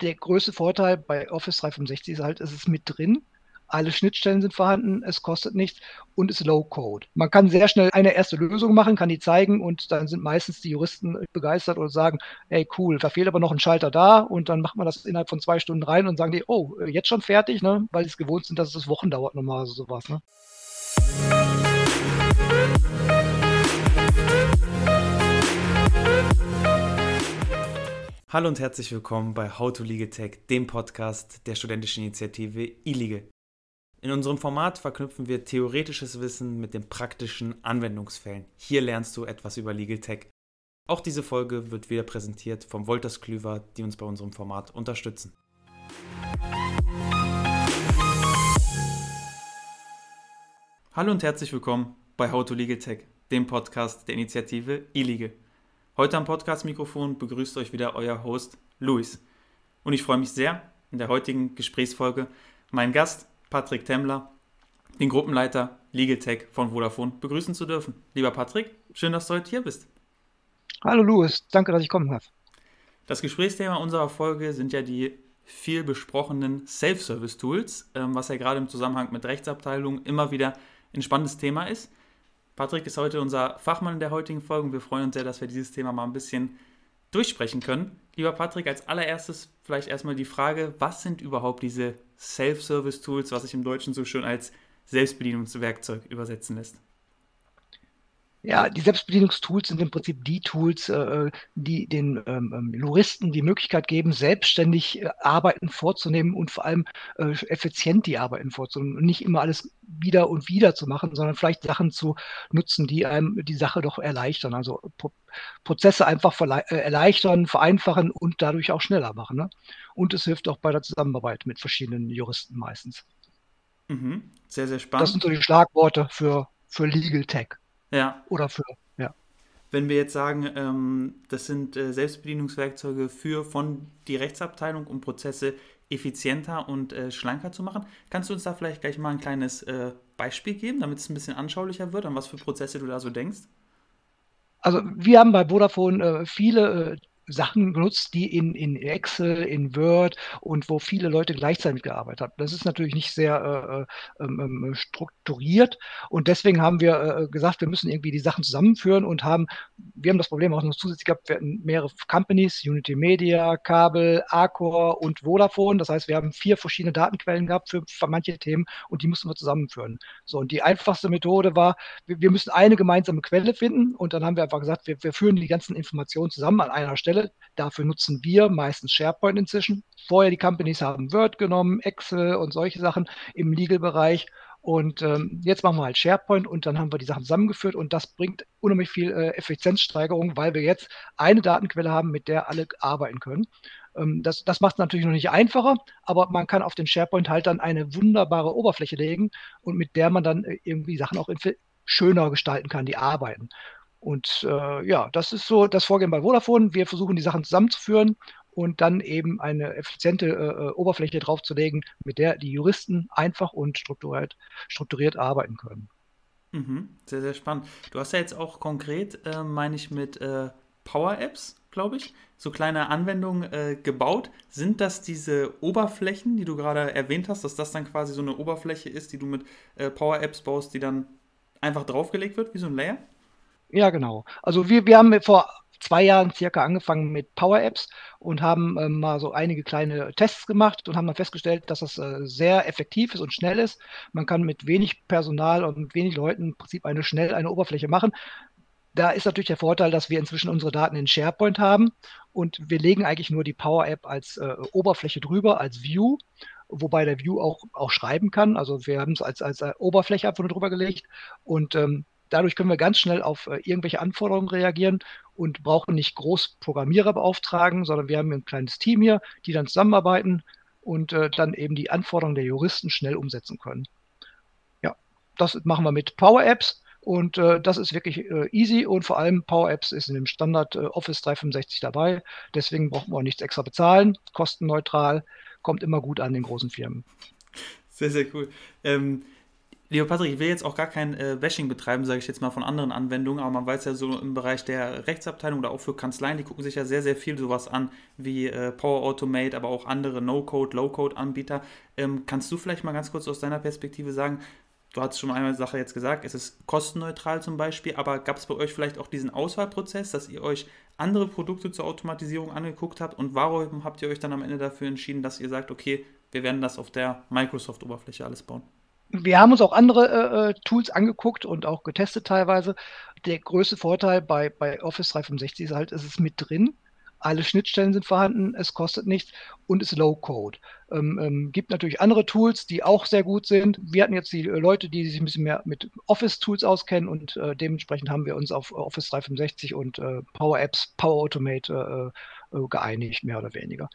der größte Vorteil bei Office 365 ist halt, es ist mit drin. Alle Schnittstellen sind vorhanden, es kostet nichts und ist Low-Code. Man kann sehr schnell eine erste Lösung machen, kann die zeigen und dann sind meistens die Juristen begeistert und sagen, hey cool, da fehlt aber noch ein Schalter da und dann macht man das innerhalb von zwei Stunden rein und sagen die, oh, jetzt schon fertig, ne? weil sie es gewohnt sind, dass es Wochen dauert normalerweise sowas. Ne? Hallo und herzlich willkommen bei How to Legal Tech, dem Podcast der studentischen Initiative iLegal. In unserem Format verknüpfen wir theoretisches Wissen mit den praktischen Anwendungsfällen. Hier lernst du etwas über Legal Tech. Auch diese Folge wird wieder präsentiert vom Wolters Klüver, die uns bei unserem Format unterstützen. Hallo und herzlich willkommen bei How to Legal Tech, dem Podcast der Initiative iLegal. Heute am Podcast-Mikrofon begrüßt euch wieder euer Host Luis. Und ich freue mich sehr, in der heutigen Gesprächsfolge meinen Gast Patrick Temmler, den Gruppenleiter Legal Tech von Vodafone, begrüßen zu dürfen. Lieber Patrick, schön, dass du heute hier bist. Hallo Luis, danke, dass ich kommen darf. Das Gesprächsthema unserer Folge sind ja die viel besprochenen Self-Service-Tools, ähm, was ja gerade im Zusammenhang mit Rechtsabteilungen immer wieder ein spannendes Thema ist. Patrick ist heute unser Fachmann in der heutigen Folge und wir freuen uns sehr, dass wir dieses Thema mal ein bisschen durchsprechen können. Lieber Patrick, als allererstes vielleicht erstmal die Frage, was sind überhaupt diese Self-Service-Tools, was sich im Deutschen so schön als Selbstbedienungswerkzeug übersetzen lässt? Ja, die Selbstbedienungstools sind im Prinzip die Tools, äh, die den ähm, ähm, Juristen die Möglichkeit geben, selbstständig äh, Arbeiten vorzunehmen und vor allem äh, effizient die Arbeiten vorzunehmen und nicht immer alles wieder und wieder zu machen, sondern vielleicht Sachen zu nutzen, die einem die Sache doch erleichtern. Also Pro Prozesse einfach erleichtern, vereinfachen und dadurch auch schneller machen. Ne? Und es hilft auch bei der Zusammenarbeit mit verschiedenen Juristen meistens. Mhm. Sehr, sehr spannend. Das sind so die Schlagworte für, für Legal Tech. Ja. Oder für, ja. Wenn wir jetzt sagen, ähm, das sind äh, Selbstbedienungswerkzeuge für von die Rechtsabteilung, um Prozesse effizienter und äh, schlanker zu machen, kannst du uns da vielleicht gleich mal ein kleines äh, Beispiel geben, damit es ein bisschen anschaulicher wird, an was für Prozesse du da so denkst? Also wir haben bei Vodafone äh, viele äh, Sachen genutzt, die in, in Excel, in Word und wo viele Leute gleichzeitig gearbeitet haben. Das ist natürlich nicht sehr äh, äh ähm, ähm, strukturiert und deswegen haben wir äh, gesagt, wir müssen irgendwie die Sachen zusammenführen und haben, wir haben das Problem auch noch zusätzlich gehabt, wir hatten mehrere Companies, Unity Media, Kabel, Arcor und Vodafone. Das heißt, wir haben vier verschiedene Datenquellen gehabt für, für manche Themen und die mussten wir zusammenführen. So, und die einfachste Methode war, wir, wir müssen eine gemeinsame Quelle finden und dann haben wir einfach gesagt, wir, wir führen die ganzen Informationen zusammen an einer Stelle Stelle. Dafür nutzen wir meistens SharePoint inzwischen. Vorher die Companies haben Word genommen, Excel und solche Sachen im Legal-Bereich. Und ähm, jetzt machen wir halt SharePoint und dann haben wir die Sachen zusammengeführt und das bringt unheimlich viel äh, Effizienzsteigerung, weil wir jetzt eine Datenquelle haben, mit der alle arbeiten können. Ähm, das das macht es natürlich noch nicht einfacher, aber man kann auf den SharePoint halt dann eine wunderbare Oberfläche legen und mit der man dann äh, irgendwie Sachen auch schöner gestalten kann, die arbeiten. Und äh, ja, das ist so das Vorgehen bei Vodafone. Wir versuchen die Sachen zusammenzuführen und dann eben eine effiziente äh, äh, Oberfläche draufzulegen, mit der die Juristen einfach und strukturiert, strukturiert arbeiten können. Mhm, sehr, sehr spannend. Du hast ja jetzt auch konkret, äh, meine ich, mit äh, Power-Apps, glaube ich, so kleine Anwendungen äh, gebaut. Sind das diese Oberflächen, die du gerade erwähnt hast, dass das dann quasi so eine Oberfläche ist, die du mit äh, Power-Apps baust, die dann einfach draufgelegt wird, wie so ein Layer? Ja, genau. Also wir, wir haben vor zwei Jahren circa angefangen mit Power Apps und haben ähm, mal so einige kleine Tests gemacht und haben dann festgestellt, dass das äh, sehr effektiv ist und schnell ist. Man kann mit wenig Personal und mit wenig Leuten im Prinzip eine schnell eine Oberfläche machen. Da ist natürlich der Vorteil, dass wir inzwischen unsere Daten in SharePoint haben und wir legen eigentlich nur die Power App als äh, Oberfläche drüber, als View wobei der View auch, auch schreiben kann. Also wir haben es als, als äh, Oberfläche einfach nur drüber gelegt und ähm, Dadurch können wir ganz schnell auf äh, irgendwelche Anforderungen reagieren und brauchen nicht groß Programmierer beauftragen, sondern wir haben ein kleines Team hier, die dann zusammenarbeiten und äh, dann eben die Anforderungen der Juristen schnell umsetzen können. Ja, das machen wir mit Power Apps und äh, das ist wirklich easy und vor allem Power Apps ist in dem Standard Office 365 dabei. Deswegen brauchen wir auch nichts extra bezahlen, kostenneutral, kommt immer gut an den großen Firmen. Sehr, sehr cool. Ähm Lieber Patrick, ich will jetzt auch gar kein äh, Bashing betreiben, sage ich jetzt mal von anderen Anwendungen, aber man weiß ja so im Bereich der Rechtsabteilung oder auch für Kanzleien, die gucken sich ja sehr, sehr viel sowas an, wie äh, Power Automate, aber auch andere No-Code, Low-Code-Anbieter. Ähm, kannst du vielleicht mal ganz kurz aus deiner Perspektive sagen, du hast schon einmal Sache jetzt gesagt, es ist kostenneutral zum Beispiel, aber gab es bei euch vielleicht auch diesen Auswahlprozess, dass ihr euch andere Produkte zur Automatisierung angeguckt habt und warum habt ihr euch dann am Ende dafür entschieden, dass ihr sagt, okay, wir werden das auf der Microsoft-Oberfläche alles bauen? Wir haben uns auch andere äh, äh, Tools angeguckt und auch getestet teilweise. Der größte Vorteil bei, bei Office 365 ist halt, es ist mit drin. Alle Schnittstellen sind vorhanden, es kostet nichts und ist Low-Code. Ähm, ähm, gibt natürlich andere Tools, die auch sehr gut sind. Wir hatten jetzt die Leute, die sich ein bisschen mehr mit Office-Tools auskennen und äh, dementsprechend haben wir uns auf Office 365 und äh, Power Apps, Power Automate äh, äh geeinigt, mehr oder weniger.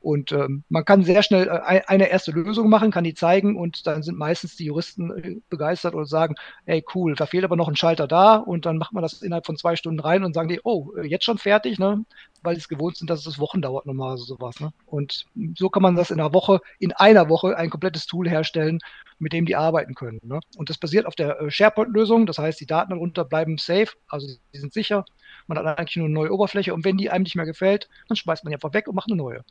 Und ähm, man kann sehr schnell äh, eine erste Lösung machen, kann die zeigen und dann sind meistens die Juristen äh, begeistert und sagen, hey cool, da fehlt aber noch ein Schalter da und dann macht man das innerhalb von zwei Stunden rein und sagen die, oh, äh, jetzt schon fertig, ne? weil die es gewohnt sind, dass es Wochen dauert normalerweise sowas. Ne? Und so kann man das in einer Woche, in einer Woche ein komplettes Tool herstellen, mit dem die arbeiten können. Ne? Und das basiert auf der SharePoint-Lösung, das heißt, die Daten darunter bleiben safe, also die sind sicher. Man hat eigentlich nur eine neue Oberfläche und wenn die einem nicht mehr gefällt, dann schmeißt man die einfach weg und macht eine neue.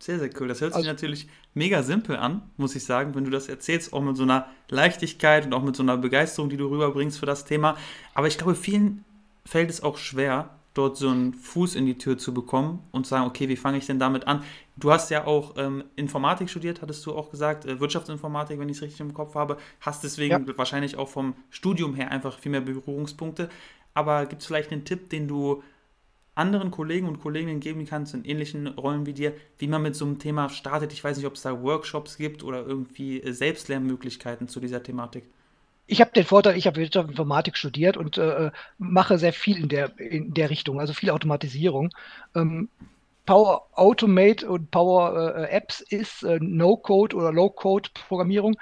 Sehr, sehr cool. Das hört sich also, natürlich mega simpel an, muss ich sagen, wenn du das erzählst, auch mit so einer Leichtigkeit und auch mit so einer Begeisterung, die du rüberbringst für das Thema. Aber ich glaube, vielen fällt es auch schwer, dort so einen Fuß in die Tür zu bekommen und zu sagen, okay, wie fange ich denn damit an? Du hast ja auch ähm, Informatik studiert, hattest du auch gesagt, äh, Wirtschaftsinformatik, wenn ich es richtig im Kopf habe, hast deswegen ja. wahrscheinlich auch vom Studium her einfach viel mehr Berührungspunkte. Aber gibt es vielleicht einen Tipp, den du anderen Kollegen und Kolleginnen geben kannst in ähnlichen Rollen wie dir, wie man mit so einem Thema startet? Ich weiß nicht, ob es da Workshops gibt oder irgendwie äh, Selbstlernmöglichkeiten zu dieser Thematik. Ich habe den Vorteil, ich habe Wirtschaftsinformatik studiert und äh, mache sehr viel in der, in der Richtung, also viel Automatisierung. Ähm, Power Automate und Power äh, Apps ist äh, No-Code oder Low-Code-Programmierung.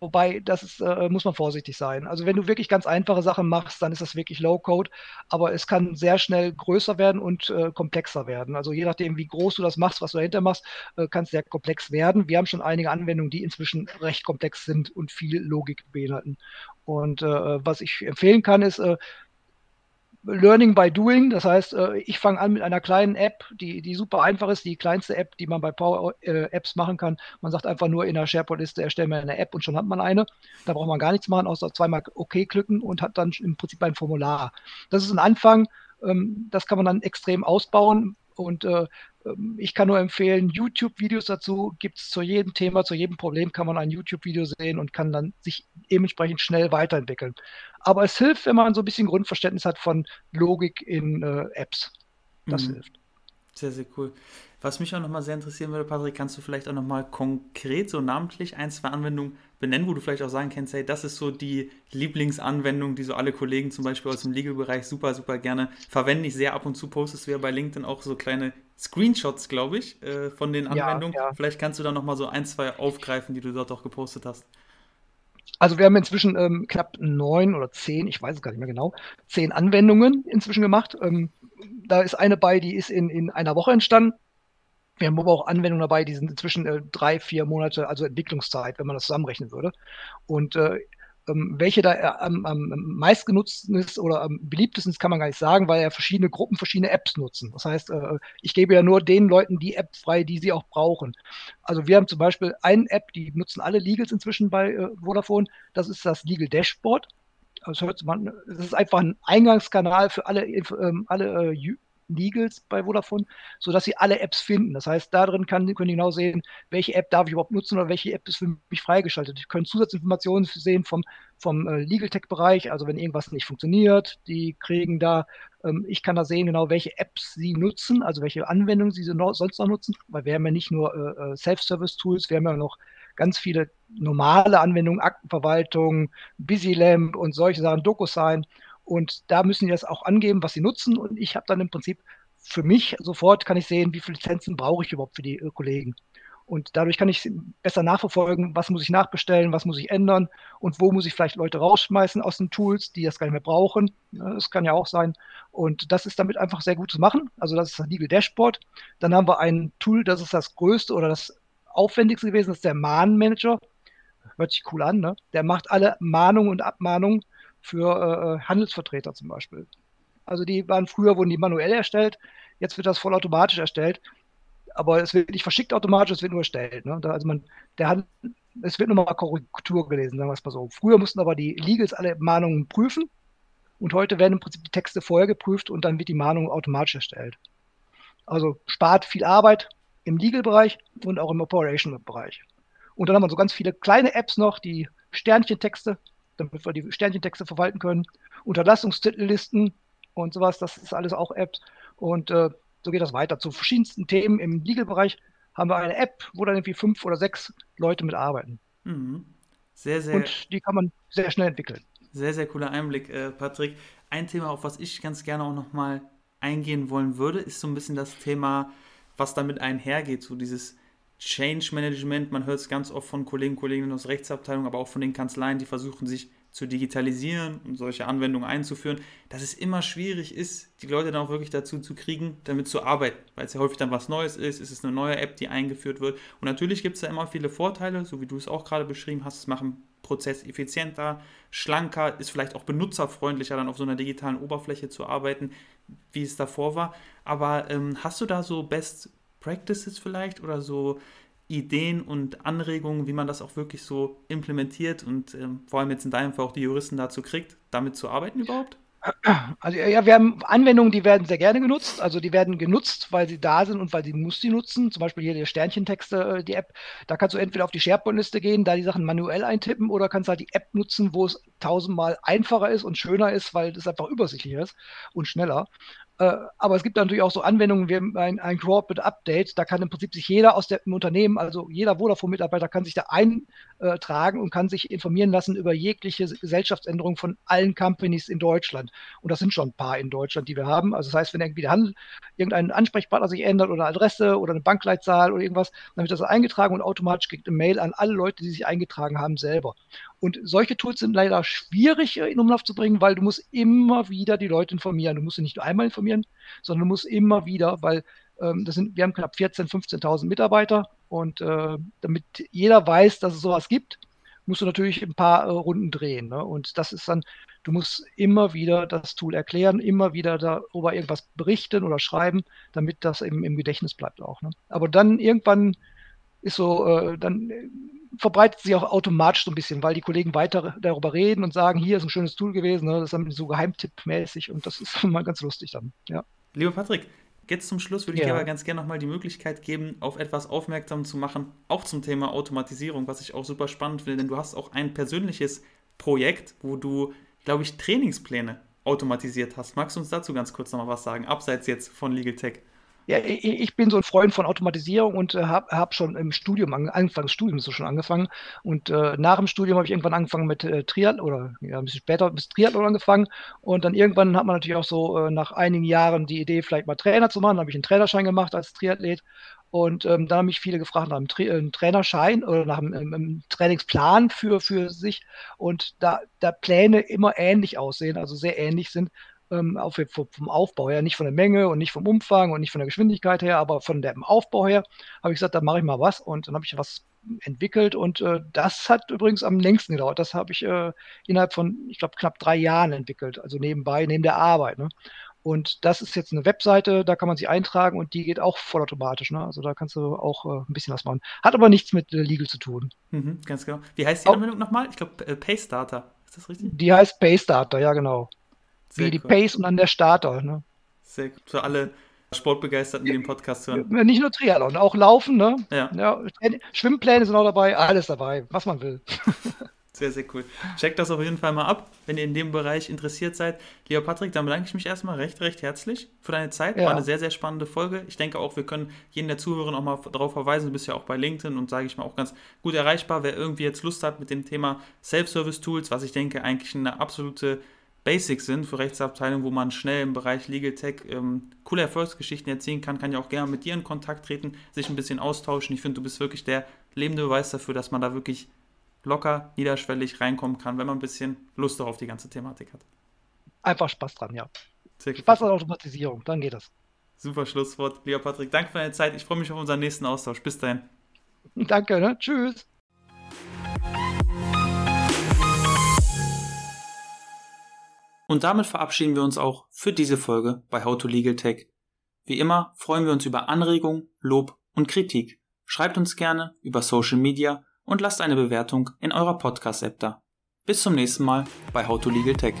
Wobei, das ist, äh, muss man vorsichtig sein. Also wenn du wirklich ganz einfache Sachen machst, dann ist das wirklich Low-Code, aber es kann sehr schnell größer werden und äh, komplexer werden. Also je nachdem, wie groß du das machst, was du dahinter machst, äh, kann es sehr komplex werden. Wir haben schon einige Anwendungen, die inzwischen recht komplex sind und viel Logik beinhalten. Und äh, was ich empfehlen kann, ist, äh, Learning by Doing. Das heißt, äh, ich fange an mit einer kleinen App, die, die super einfach ist, die kleinste App, die man bei Power äh, Apps machen kann. Man sagt einfach nur in der SharePoint-Liste, erstellen wir eine App und schon hat man eine. Da braucht man gar nichts machen, außer zweimal OK klicken und hat dann im Prinzip ein Formular. Das ist ein Anfang. Ähm, das kann man dann extrem ausbauen. Und äh, ähm, ich kann nur empfehlen, YouTube-Videos dazu gibt es zu jedem Thema, zu jedem Problem kann man ein YouTube-Video sehen und kann dann sich dementsprechend schnell weiterentwickeln. Aber es hilft, wenn man so ein bisschen Grundverständnis hat von Logik in äh, Apps. Das mhm. hilft. Sehr, sehr cool. Was mich auch nochmal sehr interessieren würde, Patrick, kannst du vielleicht auch nochmal konkret, so namentlich ein, zwei Anwendungen benennen, wo du vielleicht auch sagen kannst, hey, das ist so die Lieblingsanwendung, die so alle Kollegen zum Beispiel aus dem Legal-Bereich super, super gerne verwenden. Ich sehe ab und zu postest du ja bei LinkedIn auch so kleine Screenshots, glaube ich, äh, von den Anwendungen. Ja, ja. Vielleicht kannst du da nochmal so ein, zwei aufgreifen, die du dort auch gepostet hast. Also wir haben inzwischen ähm, knapp neun oder zehn, ich weiß es gar nicht mehr genau, zehn Anwendungen inzwischen gemacht. Ähm, da ist eine bei, die ist in, in einer Woche entstanden. Wir haben aber auch Anwendungen dabei, die sind inzwischen äh, drei, vier Monate, also Entwicklungszeit, wenn man das zusammenrechnen würde. Und äh, welche da äh, am, am meistgenutzten ist oder am beliebtesten ist, kann man gar nicht sagen, weil ja verschiedene Gruppen verschiedene Apps nutzen. Das heißt, äh, ich gebe ja nur den Leuten die App frei, die sie auch brauchen. Also wir haben zum Beispiel eine App, die nutzen alle Legals inzwischen bei äh, Vodafone. Das ist das Legal Dashboard. Also das ist einfach ein Eingangskanal für alle, ähm, alle Legals bei Vodafone, sodass sie alle Apps finden. Das heißt, darin kann, können die genau sehen, welche App darf ich überhaupt nutzen oder welche App ist für mich freigeschaltet. Die können Zusatzinformationen sehen vom, vom äh, Legal Tech-Bereich, also wenn irgendwas nicht funktioniert, die kriegen da, ähm, ich kann da sehen, genau welche Apps sie nutzen, also welche Anwendungen sie no sonst noch nutzen, weil wir haben ja nicht nur äh, äh Self-Service-Tools, wir haben ja noch ganz viele normale Anwendungen, Aktenverwaltung, BusyLamp und solche Sachen, DocuSign. Und da müssen die das auch angeben, was sie nutzen. Und ich habe dann im Prinzip für mich sofort kann ich sehen, wie viele Lizenzen brauche ich überhaupt für die äh, Kollegen. Und dadurch kann ich besser nachverfolgen, was muss ich nachbestellen, was muss ich ändern und wo muss ich vielleicht Leute rausschmeißen aus den Tools, die das gar nicht mehr brauchen. Das kann ja auch sein. Und das ist damit einfach sehr gut zu machen. Also das ist das Legal Dashboard. Dann haben wir ein Tool, das ist das größte oder das aufwendigste gewesen, das ist der Mahn Manager. hört sich cool an, ne? Der macht alle Mahnungen und Abmahnungen für äh, Handelsvertreter zum Beispiel. Also die waren früher, wurden die manuell erstellt, jetzt wird das vollautomatisch erstellt. Aber es wird nicht verschickt automatisch, es wird nur erstellt. Ne? Da, also man, der Hand, es wird nur mal Korrektur gelesen, sagen wir es mal so. Früher mussten aber die Legals alle Mahnungen prüfen und heute werden im Prinzip die Texte vorher geprüft und dann wird die Mahnung automatisch erstellt. Also spart viel Arbeit im Legal-Bereich und auch im Operation-Bereich. Und dann haben wir so ganz viele kleine Apps noch, die Sternchentexte, damit wir die Sternchentexte verwalten können, Unterlassungstitellisten und sowas, das ist alles auch Apps. Und äh, so geht das weiter. Zu verschiedensten Themen im Legal-Bereich haben wir eine App, wo dann irgendwie fünf oder sechs Leute mitarbeiten. Mhm. Sehr, sehr. Und die kann man sehr schnell entwickeln. Sehr, sehr cooler Einblick, äh, Patrick. Ein Thema, auf was ich ganz gerne auch nochmal eingehen wollen würde, ist so ein bisschen das Thema, was damit einhergeht, so dieses Change Management. Man hört es ganz oft von Kollegen und Kolleginnen aus Rechtsabteilungen, aber auch von den Kanzleien, die versuchen sich zu digitalisieren und solche Anwendungen einzuführen, dass es immer schwierig ist, die Leute dann auch wirklich dazu zu kriegen, damit zu arbeiten, weil es ja häufig dann was Neues ist, es ist eine neue App, die eingeführt wird. Und natürlich gibt es da immer viele Vorteile, so wie du es auch gerade beschrieben hast, es machen Prozess effizienter, schlanker, ist vielleicht auch benutzerfreundlicher, dann auf so einer digitalen Oberfläche zu arbeiten, wie es davor war. Aber ähm, hast du da so Best Practices vielleicht oder so Ideen und Anregungen, wie man das auch wirklich so implementiert und ähm, vor allem jetzt in deinem Fall auch die Juristen dazu kriegt, damit zu arbeiten überhaupt? Also ja, wir haben Anwendungen, die werden sehr gerne genutzt. Also die werden genutzt, weil sie da sind und weil sie muss sie nutzen. Zum Beispiel hier die Sternchentexte, äh, die App. Da kannst du entweder auf die SharePoint-Liste gehen, da die Sachen manuell eintippen oder kannst halt die App nutzen, wo es tausendmal einfacher ist und schöner ist, weil es einfach übersichtlicher ist und schneller. Äh, aber es gibt natürlich auch so Anwendungen wie ein, ein Corporate Update. Da kann im Prinzip sich jeder aus dem Unternehmen, also jeder Vodafone-Mitarbeiter kann sich da eintragen und kann sich informieren lassen über jegliche Gesellschaftsänderungen von allen Companies in Deutschland. Und das sind schon ein paar in Deutschland, die wir haben. Also das heißt, wenn irgendwie der Handel, irgendein Ansprechpartner sich ändert oder Adresse oder eine Bankleitzahl oder irgendwas, dann wird das eingetragen und automatisch kriegt eine Mail an alle Leute, die sich eingetragen haben, selber. Und solche Tools sind leider schwierig in Umlauf zu bringen, weil du musst immer wieder die Leute informieren. Du musst sie nicht nur einmal informieren, sondern du musst immer wieder, weil ähm, das sind, wir haben knapp 14.000, 15.000 Mitarbeiter und äh, damit jeder weiß, dass es sowas gibt, musst du natürlich ein paar äh, Runden drehen. Ne? Und das ist dann, du musst immer wieder das Tool erklären, immer wieder darüber irgendwas berichten oder schreiben, damit das eben im Gedächtnis bleibt auch. Ne? Aber dann irgendwann ist so, äh, dann verbreitet sich auch automatisch so ein bisschen, weil die Kollegen weiter darüber reden und sagen, hier ist ein schönes Tool gewesen, ne? das ist dann so Geheimtipp-mäßig und das ist mal ganz lustig dann, ja. Lieber Patrick, jetzt zum Schluss würde ich ja. dir aber ganz gerne nochmal die Möglichkeit geben, auf etwas aufmerksam zu machen, auch zum Thema Automatisierung, was ich auch super spannend finde, denn du hast auch ein persönliches Projekt, wo du, glaube ich, Trainingspläne automatisiert hast. Magst du uns dazu ganz kurz nochmal was sagen, abseits jetzt von Legal Tech? Ja, ich bin so ein Freund von Automatisierung und äh, habe hab schon im Studium, Anfang des Studiums so schon angefangen. Und äh, nach dem Studium habe ich irgendwann angefangen mit äh, Triathlon oder ja, ein bisschen später mit Triathlon angefangen. Und dann irgendwann hat man natürlich auch so äh, nach einigen Jahren die Idee, vielleicht mal Trainer zu machen. Dann habe ich einen Trainerschein gemacht als Triathlet. Und ähm, dann haben mich viele gefragt nach einem, Tra einem Trainerschein oder nach einem, einem, Trainingsplan für, für sich. Und da, da Pläne immer ähnlich aussehen, also sehr ähnlich sind, ähm, auf, vom Aufbau her, nicht von der Menge und nicht vom Umfang und nicht von der Geschwindigkeit her, aber von dem Aufbau her, habe ich gesagt, da mache ich mal was und dann habe ich was entwickelt und äh, das hat übrigens am längsten gedauert. Das habe ich äh, innerhalb von, ich glaube, knapp drei Jahren entwickelt, also nebenbei, neben der Arbeit. Ne? Und das ist jetzt eine Webseite, da kann man sich eintragen und die geht auch vollautomatisch. Ne? Also da kannst du auch äh, ein bisschen was machen. Hat aber nichts mit äh, Legal zu tun. Mhm, ganz genau. Wie heißt die Anwendung nochmal? Ich glaube, äh, Paystarter. Ist das richtig? Die heißt Paystarter, ja genau. Sehr Wie die cool. Pace und dann der Starter. Ne? Sehr gut. Für alle Sportbegeisterten, die den Podcast hören. Nicht nur Triathlon, auch Laufen, ne? Ja. ja. Schwimmpläne sind auch dabei, alles dabei, was man will. Sehr, sehr cool. Checkt das auf jeden Fall mal ab, wenn ihr in dem Bereich interessiert seid. Lieber Patrick, dann bedanke ich mich erstmal recht, recht herzlich für deine Zeit. Ja. War eine sehr, sehr spannende Folge. Ich denke auch, wir können jeden der Zuhörer auch mal darauf verweisen. Du bist ja auch bei LinkedIn und sage ich mal auch ganz gut erreichbar. Wer irgendwie jetzt Lust hat mit dem Thema Self-Service-Tools, was ich denke eigentlich eine absolute Basics sind für Rechtsabteilungen, wo man schnell im Bereich Legal Tech ähm, coole Erfolgsgeschichten erzählen kann, kann ja auch gerne mit dir in Kontakt treten, sich ein bisschen austauschen. Ich finde, du bist wirklich der lebende Beweis dafür, dass man da wirklich locker, niederschwellig reinkommen kann, wenn man ein bisschen Lust auf die ganze Thematik hat. Einfach Spaß dran, ja. Spaß an Automatisierung, dann geht das. Super Schlusswort, lieber Patrick. Danke für deine Zeit. Ich freue mich auf unseren nächsten Austausch. Bis dahin. Danke, ne? Tschüss. Und damit verabschieden wir uns auch für diese Folge bei How to Legal Tech. Wie immer freuen wir uns über Anregungen, Lob und Kritik. Schreibt uns gerne über Social Media und lasst eine Bewertung in eurer Podcast-App da. Bis zum nächsten Mal bei How to Legal Tech.